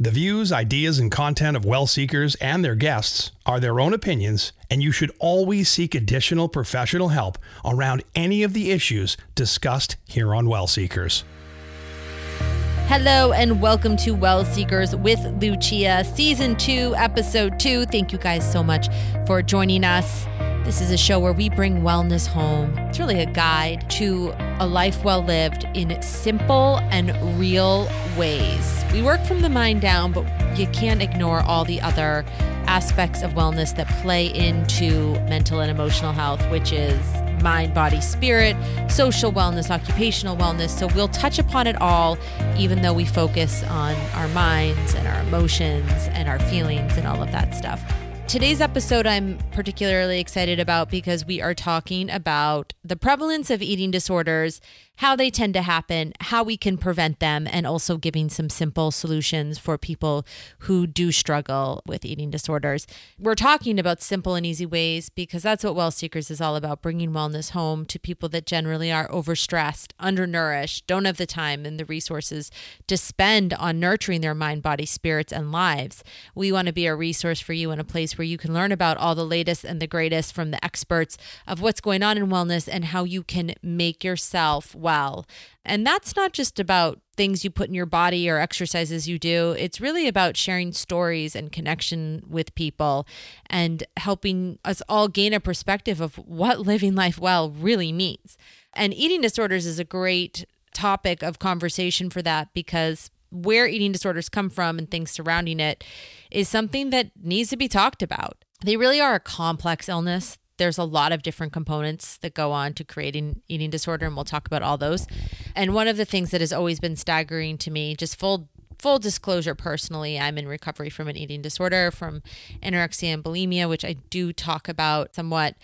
The views, ideas, and content of well seekers and their guests are their own opinions, and you should always seek additional professional help around any of the issues discussed here on Well Seekers. Hello and welcome to Well Seekers with Lucia, Season 2, Episode 2. Thank you guys so much for joining us. This is a show where we bring wellness home. It's really a guide to a life well lived in simple and real ways. We work from the mind down, but you can't ignore all the other aspects of wellness that play into mental and emotional health, which is mind, body, spirit, social wellness, occupational wellness. So we'll touch upon it all, even though we focus on our minds and our emotions and our feelings and all of that stuff. Today's episode I'm particularly excited about because we are talking about the prevalence of eating disorders how they tend to happen, how we can prevent them, and also giving some simple solutions for people who do struggle with eating disorders. We're talking about simple and easy ways because that's what Well Seekers is all about bringing wellness home to people that generally are overstressed, undernourished, don't have the time and the resources to spend on nurturing their mind, body, spirits, and lives. We want to be a resource for you in a place where you can learn about all the latest and the greatest from the experts of what's going on in wellness and how you can make yourself. And that's not just about things you put in your body or exercises you do. It's really about sharing stories and connection with people and helping us all gain a perspective of what living life well really means. And eating disorders is a great topic of conversation for that because where eating disorders come from and things surrounding it is something that needs to be talked about. They really are a complex illness there's a lot of different components that go on to creating eating disorder and we'll talk about all those. And one of the things that has always been staggering to me just full full disclosure personally i'm in recovery from an eating disorder from anorexia and bulimia which i do talk about somewhat.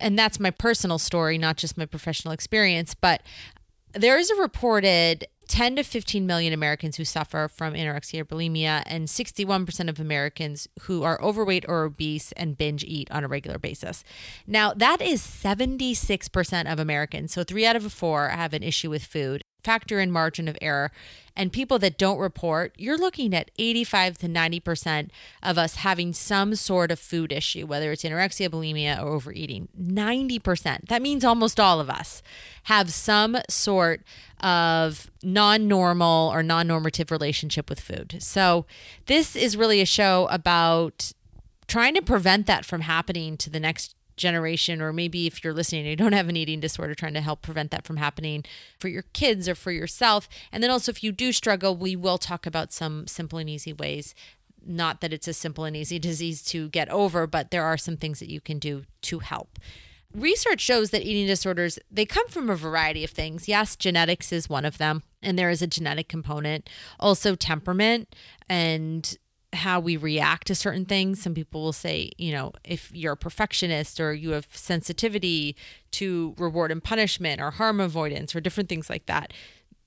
And that's my personal story not just my professional experience. But there is a reported 10 to 15 million Americans who suffer from anorexia or bulimia, and 61% of Americans who are overweight or obese and binge eat on a regular basis. Now, that is 76% of Americans. So, three out of four have an issue with food factor in margin of error and people that don't report, you're looking at 85 to 90% of us having some sort of food issue, whether it's anorexia, bulimia, or overeating. 90%. That means almost all of us have some sort of non normal or non normative relationship with food. So, this is really a show about trying to prevent that from happening to the next generation, or maybe if you're listening, and you don't have an eating disorder, trying to help prevent that from happening for your kids or for yourself. And then also, if you do struggle, we will talk about some simple and easy ways. Not that it's a simple and easy disease to get over, but there are some things that you can do to help research shows that eating disorders they come from a variety of things yes genetics is one of them and there is a genetic component also temperament and how we react to certain things. Some people will say, you know, if you're a perfectionist or you have sensitivity to reward and punishment or harm avoidance or different things like that,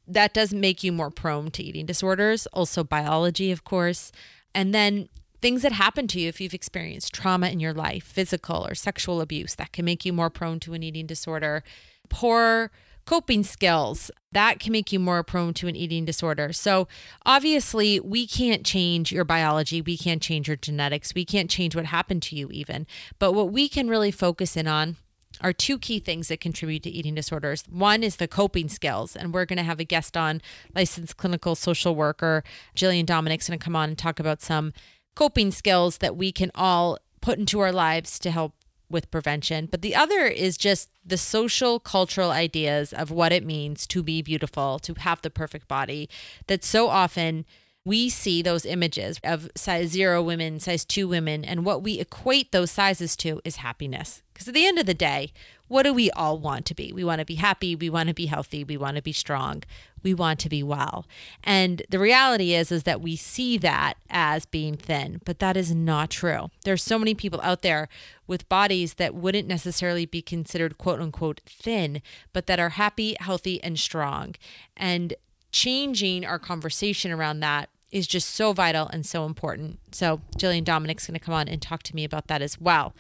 that does make you more prone to eating disorders. Also, biology, of course. And then things that happen to you if you've experienced trauma in your life, physical or sexual abuse, that can make you more prone to an eating disorder. Poor coping skills that can make you more prone to an eating disorder. So, obviously, we can't change your biology, we can't change your genetics, we can't change what happened to you, even. But what we can really focus in on are two key things that contribute to eating disorders. One is the coping skills, and we're going to have a guest on, licensed clinical social worker Jillian Dominick's going to come on and talk about some coping skills that we can all put into our lives to help with prevention, but the other is just the social cultural ideas of what it means to be beautiful, to have the perfect body that so often we see those images of size zero women, size two women, and what we equate those sizes to is happiness. Because at the end of the day, what do we all want to be? We want to be happy, we want to be healthy, we want to be strong, we want to be well. And the reality is is that we see that as being thin, but that is not true. There's so many people out there with bodies that wouldn't necessarily be considered quote unquote thin, but that are happy, healthy, and strong. And changing our conversation around that is just so vital and so important. So, Jillian Dominick's going to come on and talk to me about that as well.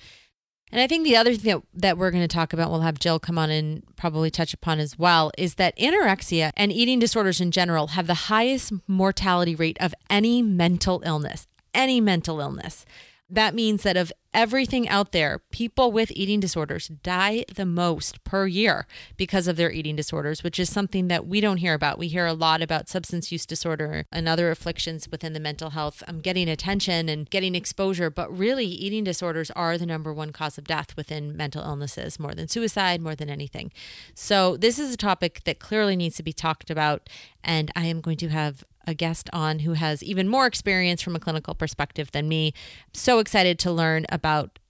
And I think the other thing that, that we're going to talk about, we'll have Jill come on and probably touch upon as well, is that anorexia and eating disorders in general have the highest mortality rate of any mental illness, any mental illness. That means that of everything out there, people with eating disorders die the most per year because of their eating disorders, which is something that we don't hear about. We hear a lot about substance use disorder and other afflictions within the mental health um, getting attention and getting exposure, but really, eating disorders are the number one cause of death within mental illnesses, more than suicide, more than anything. So, this is a topic that clearly needs to be talked about, and I am going to have a guest on who has even more experience from a clinical perspective than me. So excited to learn about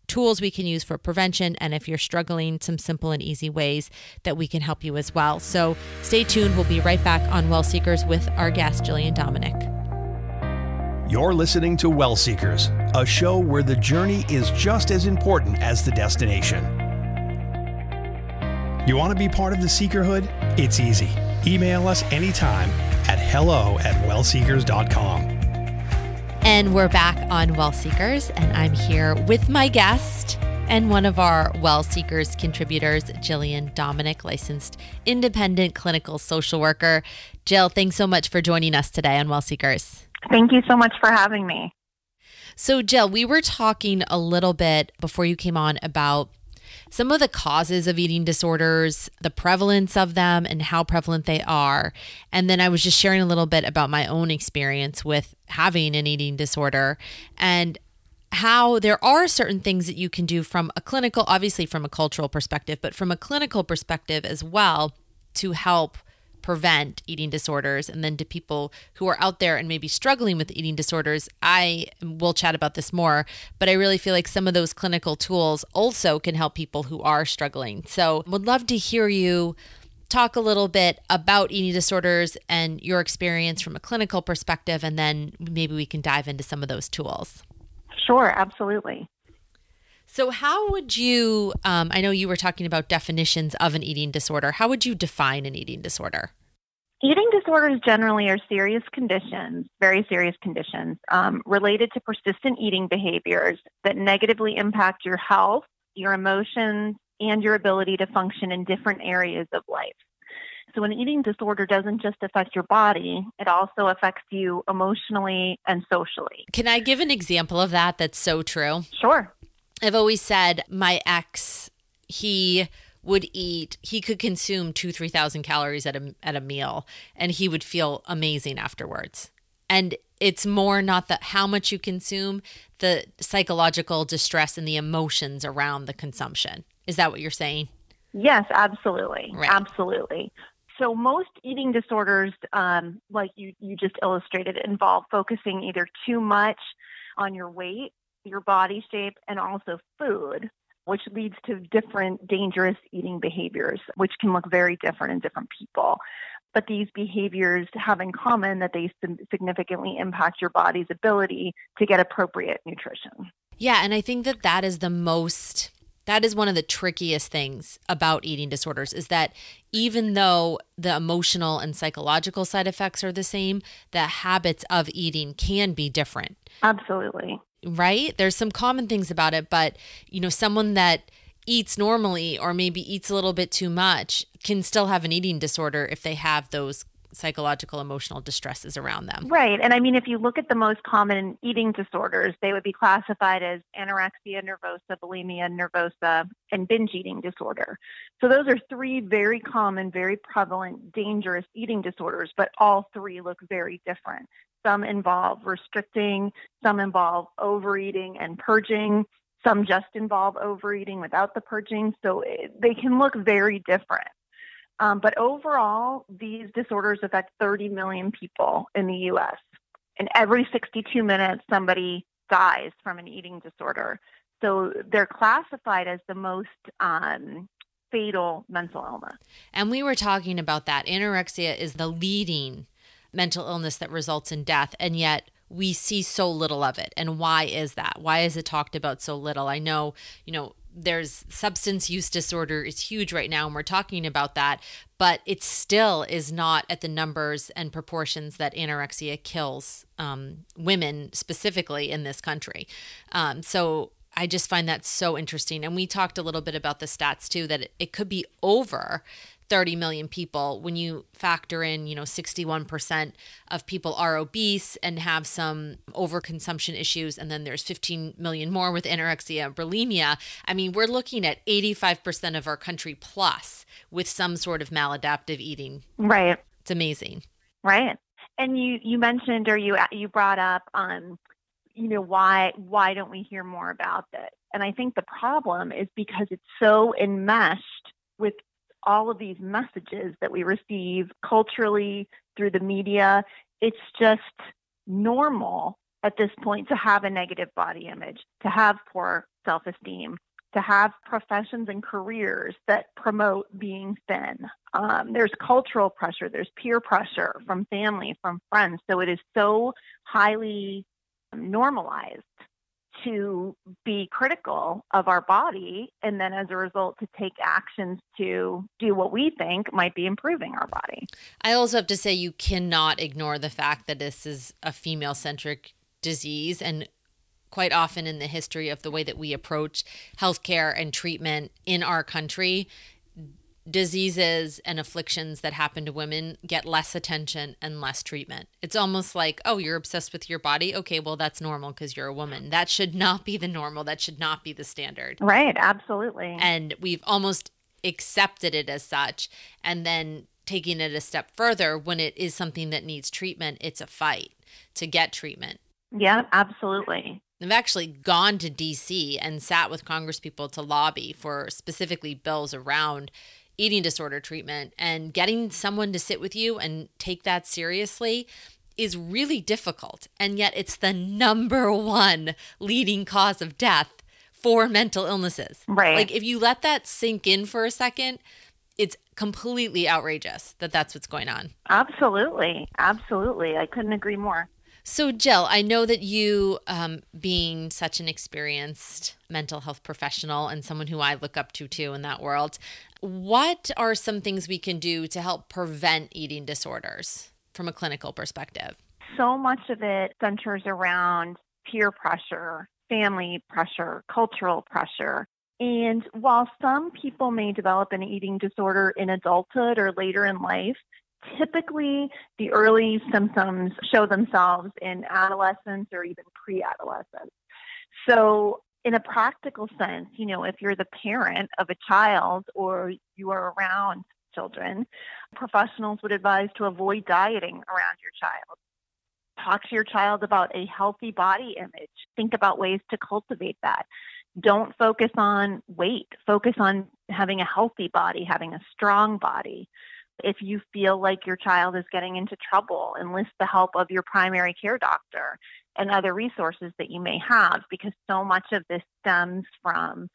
tools we can use for prevention and if you're struggling, some simple and easy ways that we can help you as well. So stay tuned. We'll be right back on Well Seekers with our guest, Jillian Dominick. You're listening to Well Seekers, a show where the journey is just as important as the destination. You want to be part of the Seekerhood? It's easy. Email us anytime at hello at wellseekers.com. And we're back on Well Seekers, and I'm here with my guest and one of our Well Seekers contributors, Jillian Dominick, licensed independent clinical social worker. Jill, thanks so much for joining us today on Well Seekers. Thank you so much for having me. So, Jill, we were talking a little bit before you came on about some of the causes of eating disorders, the prevalence of them, and how prevalent they are. And then I was just sharing a little bit about my own experience with having an eating disorder and how there are certain things that you can do from a clinical, obviously from a cultural perspective, but from a clinical perspective as well to help prevent eating disorders. And then to people who are out there and maybe struggling with eating disorders i will chat about this more but i really feel like some of those clinical tools also can help people who are struggling. So would love to hear you talk a little bit about eating disorders and your experience from a clinical perspective and then maybe we can dive into some of those tools. Sure absolutely so, how would you? Um, I know you were talking about definitions of an eating disorder. How would you define an eating disorder? Eating disorders generally are serious conditions, very serious conditions, um, related to persistent eating behaviors that negatively impact your health, your emotions, and your ability to function in different areas of life. So, an eating disorder doesn't just affect your body, it also affects you emotionally and socially. Can I give an example of that that's so true? Sure. I've always said my ex, he would eat, he could consume two, 3,000 calories at a, at a meal and he would feel amazing afterwards. And it's more not that how much you consume, the psychological distress and the emotions around the consumption. Is that what you're saying? Yes, absolutely. Right. Absolutely. So most eating disorders, um, like you, you just illustrated, involve focusing either too much on your weight your body shape, and also food, which leads to different dangerous eating behaviors, which can look very different in different people. But these behaviors have in common that they significantly impact your body's ability to get appropriate nutrition. Yeah, and I think that that is the most that is one of the trickiest things about eating disorders is that even though the emotional and psychological side effects are the same, the habits of eating can be different. Absolutely right? There's some common things about it, but you know, someone that eats normally or maybe eats a little bit too much can still have an eating disorder if they have those psychological emotional distresses around them. Right. And I mean if you look at the most common eating disorders, they would be classified as anorexia nervosa, bulimia nervosa, and binge eating disorder. So those are three very common, very prevalent, dangerous eating disorders, but all three look very different. Some involve restricting, some involve overeating and purging, some just involve overeating without the purging. So it, they can look very different. Um, but overall, these disorders affect 30 million people in the US. And every 62 minutes, somebody dies from an eating disorder. So they're classified as the most um, fatal mental illness. And we were talking about that. Anorexia is the leading mental illness that results in death, and yet we see so little of it. And why is that? Why is it talked about so little? I know, you know, there's substance use disorder is huge right now and we're talking about that but it still is not at the numbers and proportions that anorexia kills um, women specifically in this country um, so I just find that so interesting. And we talked a little bit about the stats too, that it, it could be over 30 million people when you factor in, you know, 61% of people are obese and have some overconsumption issues. And then there's 15 million more with anorexia and bulimia. I mean, we're looking at 85% of our country plus with some sort of maladaptive eating. Right. It's amazing. Right. And you, you mentioned or you, you brought up, um, you know, why, why don't we hear more about this? And I think the problem is because it's so enmeshed with all of these messages that we receive culturally through the media. It's just normal at this point to have a negative body image, to have poor self esteem, to have professions and careers that promote being thin. Um, there's cultural pressure, there's peer pressure from family, from friends. So it is so highly normalized to be critical of our body and then as a result to take actions to do what we think might be improving our body. I also have to say you cannot ignore the fact that this is a female centric disease and quite often in the history of the way that we approach healthcare and treatment in our country diseases and afflictions that happen to women get less attention and less treatment. It's almost like, oh, you're obsessed with your body. Okay, well, that's normal because you're a woman. That should not be the normal. That should not be the standard. Right, absolutely. And we've almost accepted it as such. And then taking it a step further, when it is something that needs treatment, it's a fight to get treatment. Yeah, absolutely. I've actually gone to DC and sat with congresspeople to lobby for specifically bills around eating disorder treatment and getting someone to sit with you and take that seriously is really difficult. And yet it's the number one leading cause of death for mental illnesses. Right. Like if you let that sink in for a second, it's completely outrageous that that's what's going on. Absolutely. Absolutely. I couldn't agree more. So, Jill, I know that you, um, being such an experienced mental health professional and someone who I look up to too in that world, what are some things we can do to help prevent eating disorders from a clinical perspective? So much of it centers around peer pressure, family pressure, cultural pressure. And while some people may develop an eating disorder in adulthood or later in life, typically the early symptoms show themselves in adolescence or even pre adolescence. So in a practical sense, you know, if you're the parent of a child or you are around children, professionals would advise to avoid dieting around your child. Talk to your child about a healthy body image. Think about ways to cultivate that. Don't focus on weight. Focus on having a healthy body, having a strong body. If you feel like your child is getting into trouble, enlist the help of your primary care doctor and other resources that you may have because so much of this stems from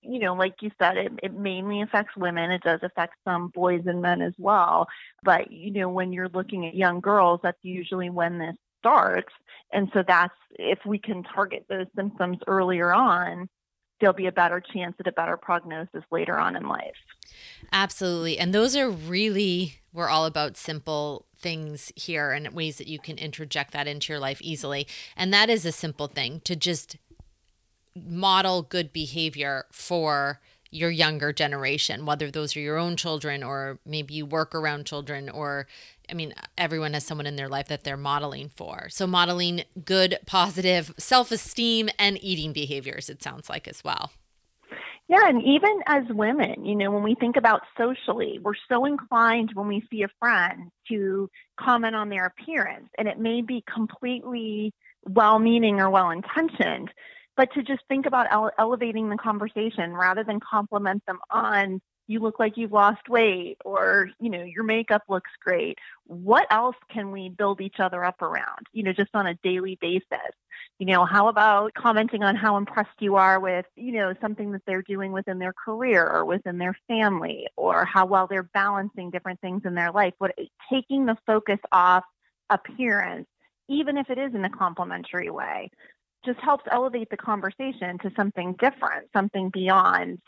you know like you said it, it mainly affects women. It does affect some boys and men as well. But you know when you're looking at young girls that's usually when this starts. And so that's if we can target those symptoms earlier on there'll be a better chance at a better prognosis later on in life absolutely and those are really we're all about simple things here and ways that you can interject that into your life easily. And that is a simple thing to just model good behavior for your younger generation, whether those are your own children or maybe you work around children or I mean, everyone has someone in their life that they're modeling for. So, modeling good, positive self esteem and eating behaviors, it sounds like as well. Yeah, and even as women, you know, when we think about socially, we're so inclined when we see a friend to comment on their appearance, and it may be completely well meaning or well intentioned, but to just think about ele- elevating the conversation rather than compliment them on you look like you've lost weight or you know your makeup looks great. What else can we build each other up around you know just on a daily basis? You know how about commenting on how impressed you are with you know something that they're doing within their career or within their family or how well they're balancing different things in their life? What taking the focus off appearance even if it is in a complimentary way just helps elevate the conversation to something different something beyond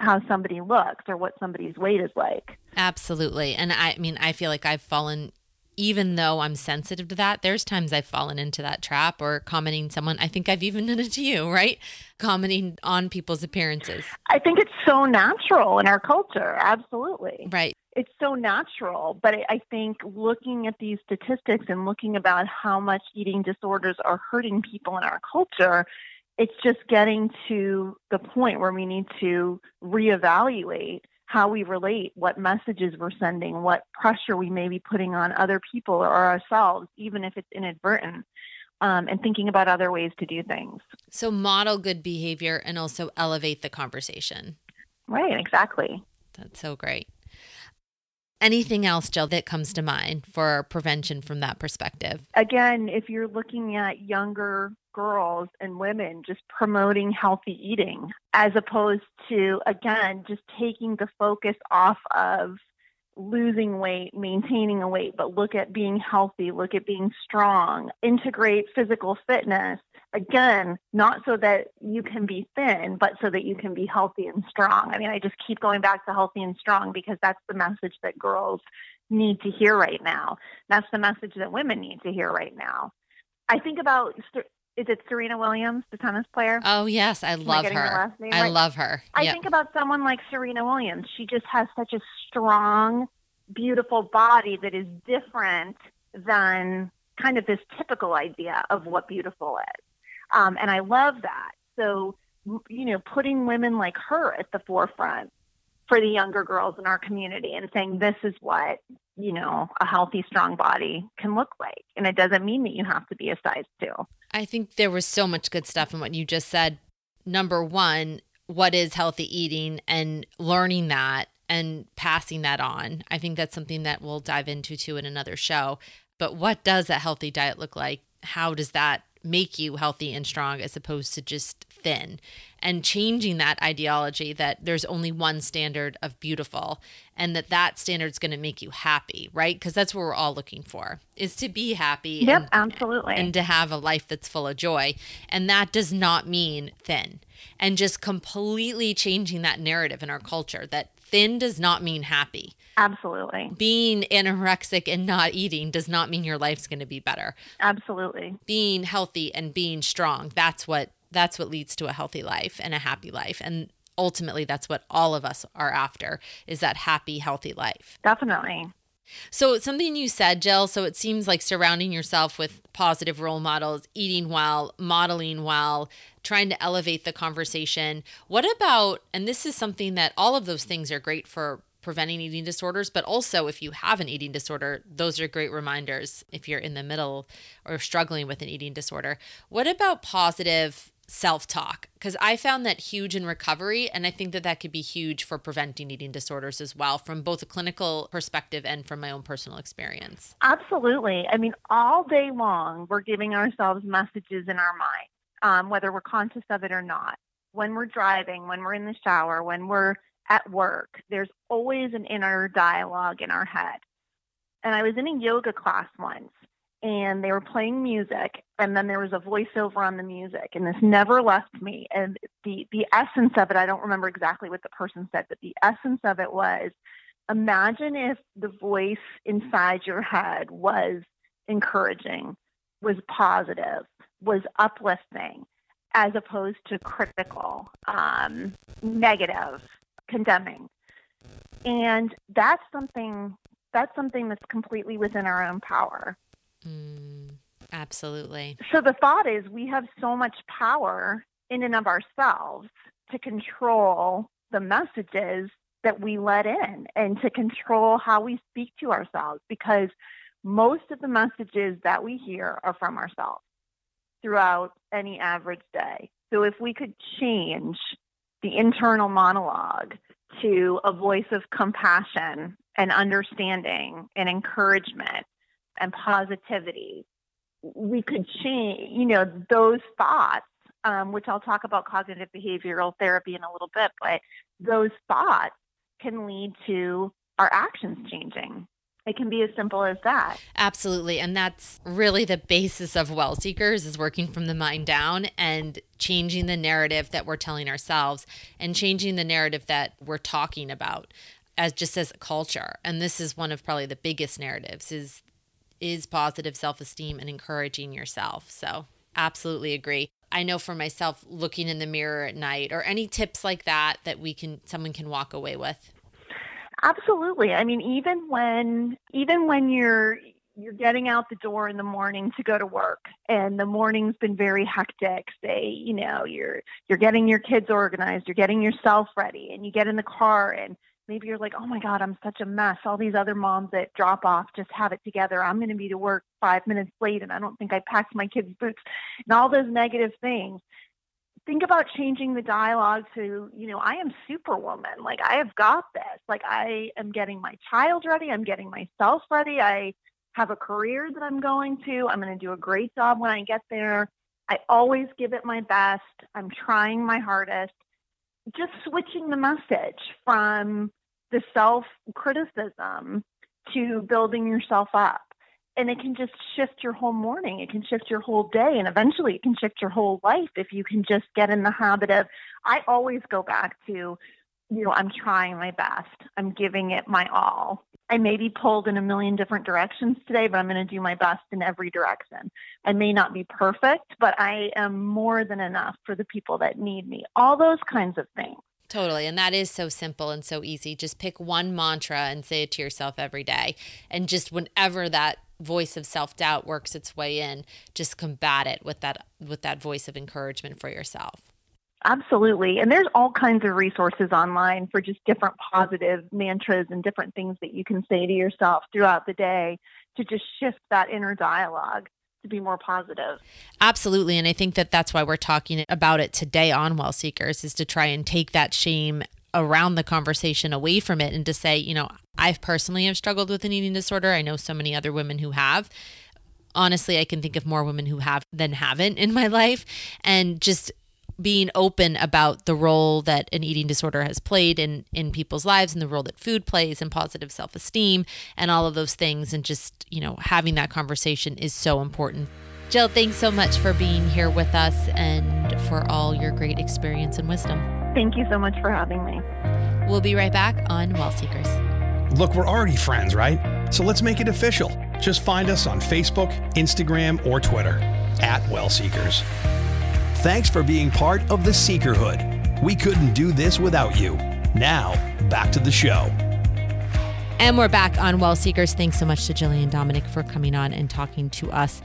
how somebody looks or what somebody's weight is like. Absolutely. And I mean, I feel like I've fallen even though I'm sensitive to that, there's times I've fallen into that trap or commenting someone. I think I've even done it to you, right? Commenting on people's appearances. I think it's so natural in our culture. Absolutely. Right. It's so natural. But I think looking at these statistics and looking about how much eating disorders are hurting people in our culture, it's just getting to the point where we need to reevaluate how we relate, what messages we're sending, what pressure we may be putting on other people or ourselves, even if it's inadvertent, um, and thinking about other ways to do things. So, model good behavior and also elevate the conversation. Right, exactly. That's so great. Anything else, Jill, that comes to mind for prevention from that perspective? Again, if you're looking at younger girls and women just promoting healthy eating as opposed to again just taking the focus off of losing weight, maintaining a weight, but look at being healthy, look at being strong, integrate physical fitness. Again, not so that you can be thin, but so that you can be healthy and strong. I mean, I just keep going back to healthy and strong because that's the message that girls need to hear right now. That's the message that women need to hear right now. I think about is it Serena Williams, the tennis player? Oh yes, I love I her. I right? love her. I think about someone like Serena Williams. She just has such a strong, beautiful body that is different than kind of this typical idea of what beautiful is. Um, and I love that. So, you know, putting women like her at the forefront for the younger girls in our community and saying this is what you know a healthy strong body can look like and it doesn't mean that you have to be a size two I think there was so much good stuff in what you just said. Number one, what is healthy eating and learning that and passing that on. I think that's something that we'll dive into too in another show. But what does a healthy diet look like? How does that make you healthy and strong as opposed to just thin? And changing that ideology that there's only one standard of beautiful and that that standard's going to make you happy right because that's what we're all looking for is to be happy yep and, absolutely and to have a life that's full of joy and that does not mean thin and just completely changing that narrative in our culture that thin does not mean happy Absolutely. Being anorexic and not eating does not mean your life's going to be better. Absolutely. Being healthy and being strong, that's what that's what leads to a healthy life and a happy life. And ultimately that's what all of us are after is that happy healthy life. Definitely. So something you said jill so it seems like surrounding yourself with positive role models eating well modeling well trying to elevate the conversation. What about and this is something that all of those things are great for preventing eating disorders, but also if you have an eating disorder, those are great reminders if you're in the middle or struggling with an eating disorder. What about positive self talk because I found that huge in recovery. And I think that that could be huge for preventing eating disorders as well, from both a clinical perspective and from my own personal experience. Absolutely. I mean, all day long, we're giving ourselves messages in our mind, um, whether we're conscious of it or not. When we're driving, when we're in the shower, when we're at work, there's always an inner dialogue in our head. And I was in a yoga class once and they were playing music and then there was a voiceover on the music and this never left me. And the the essence of it i don't remember exactly what the person said but the essence of it was imagine if the voice inside your head was encouraging was positive was uplifting as opposed to critical um, negative condemning. And that's something that's something that's completely within our own power absolutely. So the thought is we have so much power in and of ourselves to control the messages that we let in and to control how we speak to ourselves because most of the messages that we hear are from ourselves throughout any average day. So if we could change the internal monologue to a voice of compassion and understanding and encouragement and positivity, we could change, you know, those thoughts, um, which I'll talk about cognitive behavioral therapy in a little bit, but those thoughts can lead to our actions changing. It can be as simple as that. Absolutely. And that's really the basis of Well Seekers is working from the mind down and changing the narrative that we're telling ourselves and changing the narrative that we're talking about as just as a culture. And this is one of probably the biggest narratives is is positive self esteem and encouraging yourself. So, absolutely agree. I know for myself, looking in the mirror at night, or any tips like that that we can someone can walk away with. Absolutely. I mean, even when even when you're you're getting out the door in the morning to go to work and the morning's been very hectic say you know you're you're getting your kids organized you're getting yourself ready and you get in the car and maybe you're like oh my god i'm such a mess all these other moms that drop off just have it together i'm going to be to work five minutes late and i don't think i packed my kids boots and all those negative things think about changing the dialogue to, you know, I am superwoman. Like I have got this. Like I am getting my child ready. I'm getting myself ready. I have a career that I'm going to. I'm going to do a great job when I get there. I always give it my best. I'm trying my hardest. Just switching the message from the self criticism to building yourself up. And it can just shift your whole morning. It can shift your whole day. And eventually it can shift your whole life if you can just get in the habit of, I always go back to, you know, I'm trying my best. I'm giving it my all. I may be pulled in a million different directions today, but I'm going to do my best in every direction. I may not be perfect, but I am more than enough for the people that need me. All those kinds of things. Totally. And that is so simple and so easy. Just pick one mantra and say it to yourself every day. And just whenever that voice of self-doubt works its way in, just combat it with that with that voice of encouragement for yourself. Absolutely. And there's all kinds of resources online for just different positive mantras and different things that you can say to yourself throughout the day to just shift that inner dialogue to be more positive. Absolutely. And I think that that's why we're talking about it today on Well Seekers is to try and take that shame around the conversation away from it and to say, you know, I've personally have struggled with an eating disorder. I know so many other women who have honestly, I can think of more women who have than haven't in my life. And just being open about the role that an eating disorder has played in in people's lives and the role that food plays and positive self-esteem and all of those things. And just you know having that conversation is so important. Jill thanks so much for being here with us and for all your great experience and wisdom. Thank you so much for having me. We'll be right back on well seekers. Look we're already friends right? So let's make it official. Just find us on facebook instagram or twitter at well seekers Thanks for being part of the Seekerhood. We couldn't do this without you. Now, back to the show. And we're back on Well Seekers. Thanks so much to Jillian Dominick for coming on and talking to us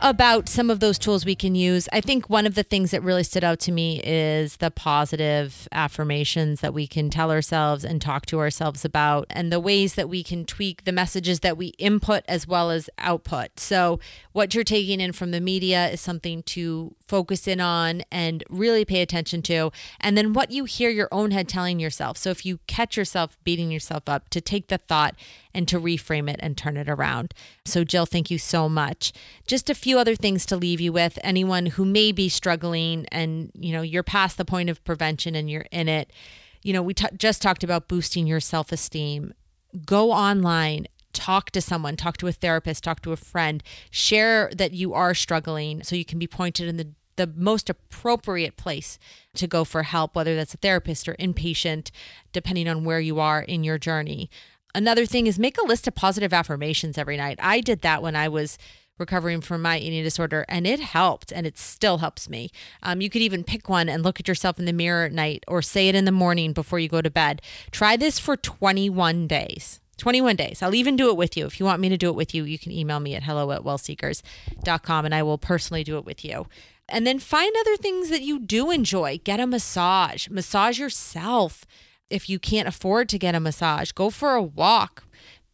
about some of those tools we can use. I think one of the things that really stood out to me is the positive affirmations that we can tell ourselves and talk to ourselves about, and the ways that we can tweak the messages that we input as well as output. So, what you're taking in from the media is something to focus in on and really pay attention to. And then what you hear your own head telling yourself. So, if you catch yourself beating yourself up, to take the thought and to reframe it and turn it around. So, Jill, thank you so much. Just a few other things to leave you with. Anyone who may be struggling and, you know, you're past the point of prevention and you're in it. You know, we t- just talked about boosting your self esteem. Go online, talk to someone, talk to a therapist, talk to a friend, share that you are struggling so you can be pointed in the the most appropriate place to go for help, whether that's a therapist or inpatient, depending on where you are in your journey. Another thing is make a list of positive affirmations every night. I did that when I was recovering from my eating disorder and it helped and it still helps me. Um, you could even pick one and look at yourself in the mirror at night or say it in the morning before you go to bed. Try this for 21 days. 21 days. I'll even do it with you. If you want me to do it with you, you can email me at hello at wellseekers.com and I will personally do it with you. And then find other things that you do enjoy. Get a massage, massage yourself if you can't afford to get a massage, go for a walk,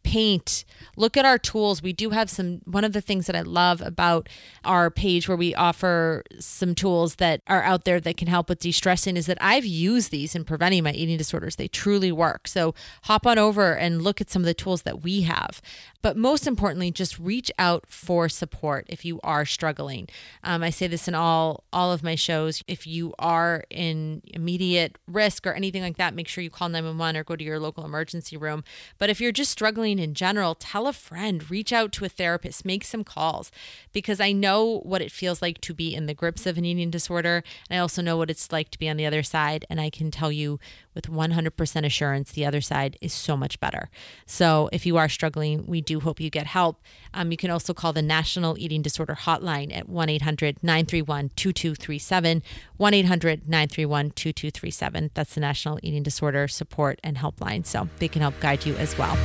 paint, look at our tools. We do have some, one of the things that I love about our page where we offer some tools that are out there that can help with de stressing is that I've used these in preventing my eating disorders. They truly work. So hop on over and look at some of the tools that we have. But most importantly, just reach out for support if you are struggling. Um, I say this in all all of my shows. If you are in immediate risk or anything like that, make sure you call 911 or go to your local emergency room. But if you're just struggling in general, tell a friend, reach out to a therapist, make some calls because I know what it feels like to be in the grips of an eating disorder. And I also know what it's like to be on the other side. And I can tell you with 100% assurance. The other side is so much better. So if you are struggling, we do hope you get help. Um, you can also call the National Eating Disorder Hotline at 1 800 931 2237. 1 800 931 2237. That's the National Eating Disorder Support and Helpline. So they can help guide you as well.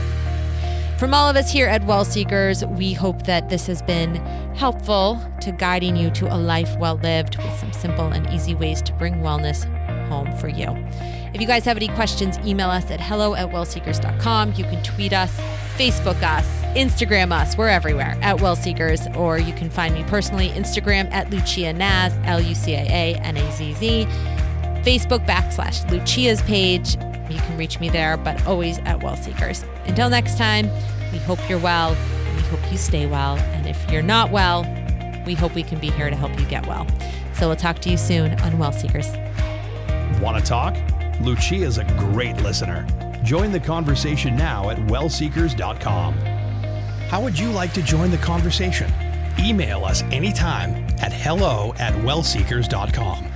From all of us here at Well Seekers, we hope that this has been helpful to guiding you to a life well lived with some simple and easy ways to bring wellness home for you. If you guys have any questions, email us at hello at wellseekers.com. You can tweet us, Facebook us, Instagram us. We're everywhere at Well Seekers, or you can find me personally, Instagram at Lucia Nazz, L U C A A N A Z Z, Facebook backslash Lucia's page. You can reach me there, but always at Well Seekers. Until next time, we hope you're well. We hope you stay well. And if you're not well, we hope we can be here to help you get well. So we'll talk to you soon on Well Seekers. Want to talk? Lucia is a great listener. Join the conversation now at wellseekers.com. How would you like to join the conversation? Email us anytime at hello at wellseekers.com.